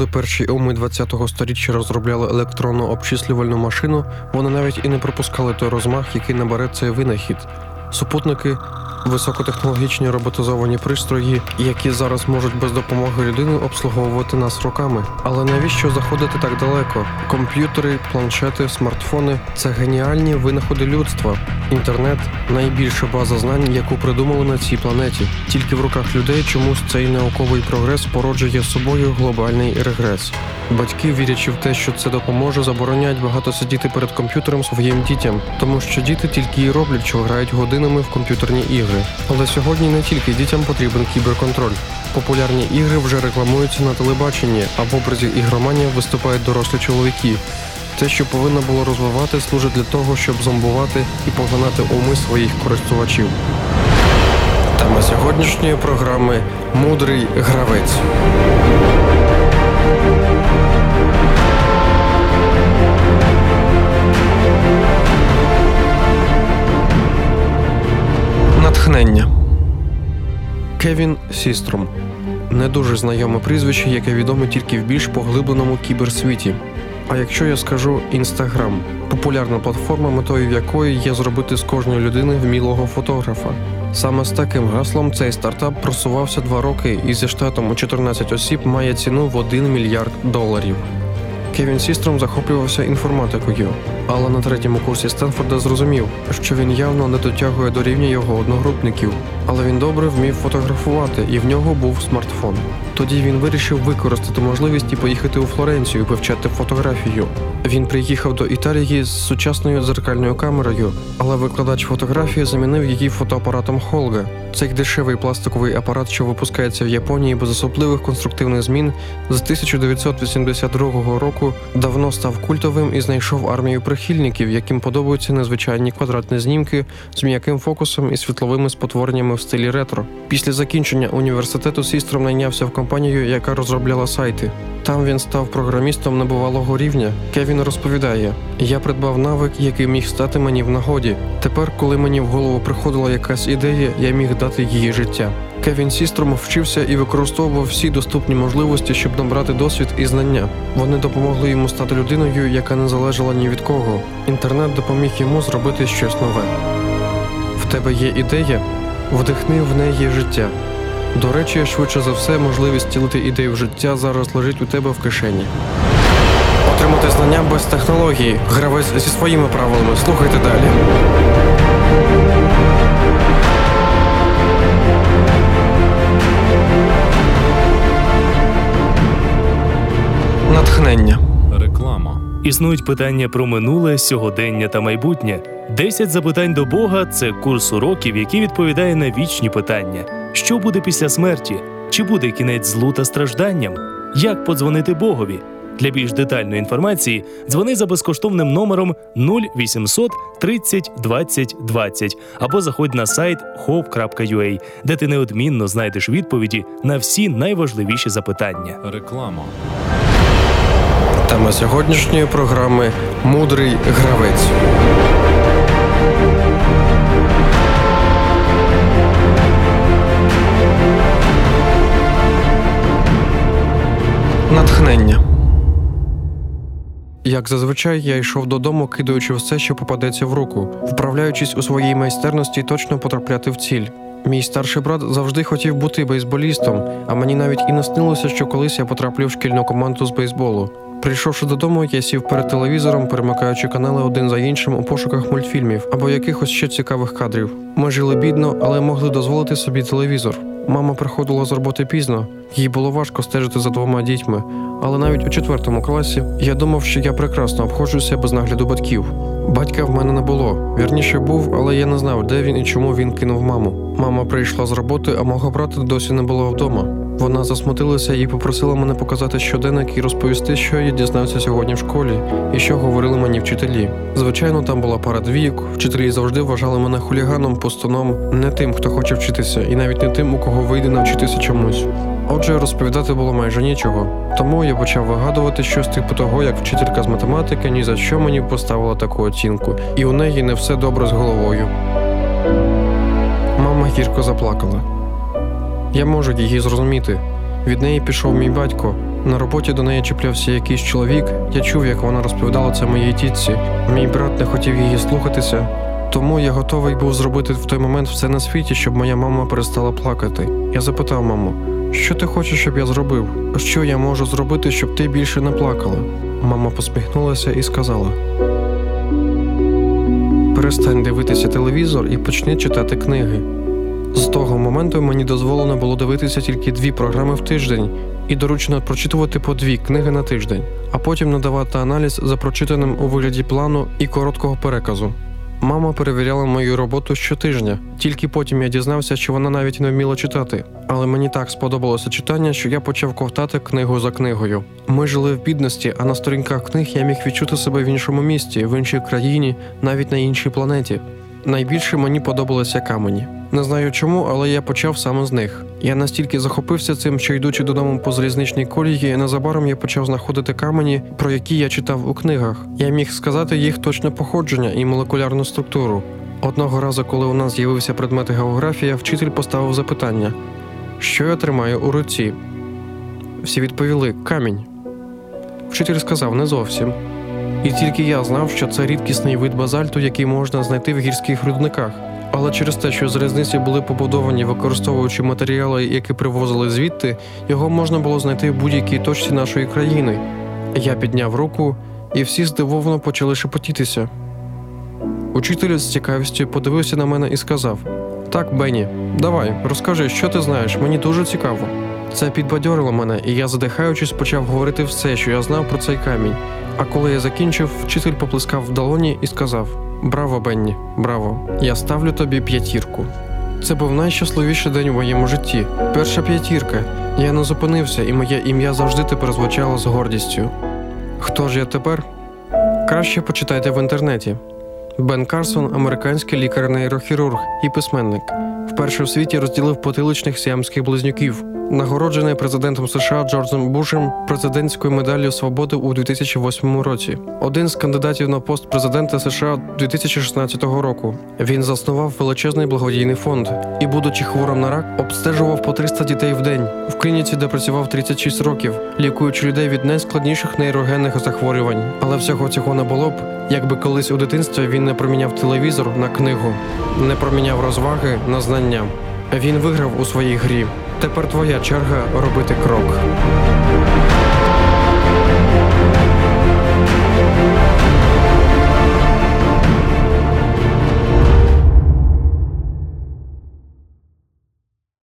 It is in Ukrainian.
коли перші уми 20-го сторіччя розробляли електронну обчислювальну машину, вони навіть і не пропускали той розмах, який набере цей винахід. Супутники високотехнологічні роботизовані пристрої, які зараз можуть без допомоги людини обслуговувати нас роками. Але навіщо заходити так далеко? Комп'ютери, планшети, смартфони це геніальні винаходи людства. Інтернет найбільша база знань, яку придумали на цій планеті. Тільки в руках людей чомусь цей науковий прогрес породжує собою глобальний регрес. Батьки, вірячи в те, що це допоможе, забороняють багато сидіти перед комп'ютером своїм дітям, тому що діти тільки і роблять, що грають годинами в комп'ютерні ігри. Але сьогодні не тільки дітям потрібен кіберконтроль. Популярні ігри вже рекламуються на телебаченні, а в образі ігроманів виступають дорослі чоловіки. Те, що повинно було розвивати, служить для того, щоб зомбувати і поглинати уми своїх користувачів. Тема сьогоднішньої програми Мудрий гравець. Натхнення Кевін Сістром не дуже знайоме прізвище, яке відоме тільки в більш поглибленому кіберсвіті. А якщо я скажу Інстаграм, популярна платформа, метою якої є зробити з кожної людини вмілого фотографа. Саме з таким гаслом цей стартап просувався два роки і зі штатом у 14 осіб має ціну в 1 мільярд доларів. Кевін Сістром захоплювався інформатикою, але на третьому курсі Стенфорда зрозумів, що він явно не дотягує до рівня його одногрупників, але він добре вмів фотографувати, і в нього був смартфон. Тоді він вирішив використати можливість і поїхати у Флоренцію вивчати фотографію. Він приїхав до Італії з сучасною дзеркальною камерою, але викладач фотографії замінив її фотоапаратом Холга. Цей дешевий пластиковий апарат, що випускається в Японії без особливих конструктивних змін, з 1982 року давно став культовим і знайшов армію прихильників, яким подобаються незвичайні квадратні знімки з м'яким фокусом і світловими спотвореннями в стилі ретро. Після закінчення університету Сістром найнявся в компанію, яка розробляла сайти. Там він став програмістом небувалого рівня. Кевін розповідає: я придбав навик, який міг стати мені в нагоді. Тепер, коли мені в голову приходила якась ідея, я міг дати її життя. Кевін Сістром вчився і використовував всі доступні можливості, щоб набрати досвід і знання. Вони допомогли йому стати людиною, яка не залежала ні від кого. Інтернет допоміг йому зробити щось нове. В тебе є ідея? Вдихни в неї життя. До речі, швидше за все, можливість цілити ідею в життя зараз лежить у тебе в кишені. Отримати знання без технології. Гравець зі своїми правилами. Слухайте далі. Існують питання про минуле, сьогодення та майбутнє. 10 запитань до Бога це курс уроків, який відповідає на вічні питання: що буде після смерті? Чи буде кінець злу та стражданням? Як подзвонити Богові? Для більш детальної інформації дзвони за безкоштовним номером 0800 30 20 20 або заходь на сайт hope.ua, де ти неодмінно знайдеш відповіді на всі найважливіші запитання. Реклама. Тема сьогоднішньої програми Мудрий гравець. Натхнення. Як зазвичай, я йшов додому, кидаючи все, що попадеться в руку, вправляючись у своїй майстерності точно потрапляти в ціль. Мій старший брат завжди хотів бути бейсболістом, а мені навіть і не снилося, що колись я потраплю в шкільну команду з бейсболу. Прийшовши додому, я сів перед телевізором, перемикаючи канали один за іншим у пошуках мультфільмів або якихось ще цікавих кадрів. Ми жили бідно, але могли дозволити собі телевізор. Мама приходила з роботи пізно, їй було важко стежити за двома дітьми. Але навіть у четвертому класі я думав, що я прекрасно обходжуся без нагляду батьків. Батька в мене не було. Вірніше був, але я не знав, де він і чому він кинув маму. Мама прийшла з роботи, а мого брата досі не було вдома. Вона засмутилася і попросила мене показати щоденник і розповісти, що я дізнався сьогодні в школі і що говорили мені вчителі. Звичайно, там була пара двійок. Вчителі завжди вважали мене хуліганом, пустуном, не тим, хто хоче вчитися, і навіть не тим, у кого вийде навчитися чомусь. Отже, розповідати було майже нічого. Тому я почав вигадувати щось типу того, як вчителька з математики ні за що мені поставила таку оцінку, і у неї не все добре з головою. Мама гірко заплакала. Я можу її зрозуміти. Від неї пішов мій батько, На роботі до неї чіплявся якийсь чоловік. Я чув, як вона розповідала це моїй тітці. Мій брат не хотів її слухатися, тому я готовий був зробити в той момент все на світі, щоб моя мама перестала плакати. Я запитав маму, що ти хочеш, щоб я зробив? Що я можу зробити, щоб ти більше не плакала? Мама посміхнулася і сказала: Перестань дивитися телевізор і почни читати книги. З того моменту мені дозволено було дивитися тільки дві програми в тиждень і доручено прочитувати по дві книги на тиждень, а потім надавати аналіз за прочитаним у вигляді плану і короткого переказу. Мама перевіряла мою роботу щотижня, тільки потім я дізнався, що вона навіть не вміла читати. Але мені так сподобалося читання, що я почав ковтати книгу за книгою. Ми жили в бідності, а на сторінках книг я міг відчути себе в іншому місті, в іншій країні, навіть на іншій планеті. Найбільше мені подобалися камені. Не знаю чому, але я почав саме з них. Я настільки захопився цим, що йдучи додому по залізничній колії, незабаром я почав знаходити камені, про які я читав у книгах. Я міг сказати їх точне походження і молекулярну структуру. Одного разу, коли у нас з'явився предмет географія, вчитель поставив запитання: що я тримаю у руці? Всі відповіли камінь. Вчитель сказав не зовсім. І тільки я знав, що це рідкісний вид базальту, який можна знайти в гірських рудниках. Але через те, що залізниці були побудовані, використовуючи матеріали, які привозили звідти, його можна було знайти в будь-якій точці нашої країни. Я підняв руку, і всі здивовано почали шепотітися. Учитель з цікавістю подивився на мене і сказав: Так, Бенні, давай, розкажи, що ти знаєш, мені дуже цікаво. Це підбадьорило мене, і я, задихаючись, почав говорити все, що я знав про цей камінь. А коли я закінчив, вчитель поплескав в долоні і сказав: Браво, Бенні, браво! Я ставлю тобі п'ятірку. Це був найщасливіший день у моєму житті. Перша п'ятірка. Я не зупинився, і моє ім'я завжди тепер звучало з гордістю. Хто ж я тепер? Краще почитайте в інтернеті. Бен Карсон, американський лікар-нейрохірург і письменник, вперше в світі розділив потиличних сіамських близнюків, нагороджений президентом США Джорджем Бушем президентською медаллю свободи у 2008 році. Один з кандидатів на пост президента США 2016 року. Він заснував величезний благодійний фонд і, будучи хворим на рак, обстежував по 300 дітей в день в клініці, де працював 36 років, лікуючи людей від найскладніших нейрогенних захворювань. Але всього цього не було б, якби колись у дитинстві він не проміняв телевізор на книгу, не проміняв розваги на знання. Він виграв у своїй грі. Тепер твоя черга робити крок.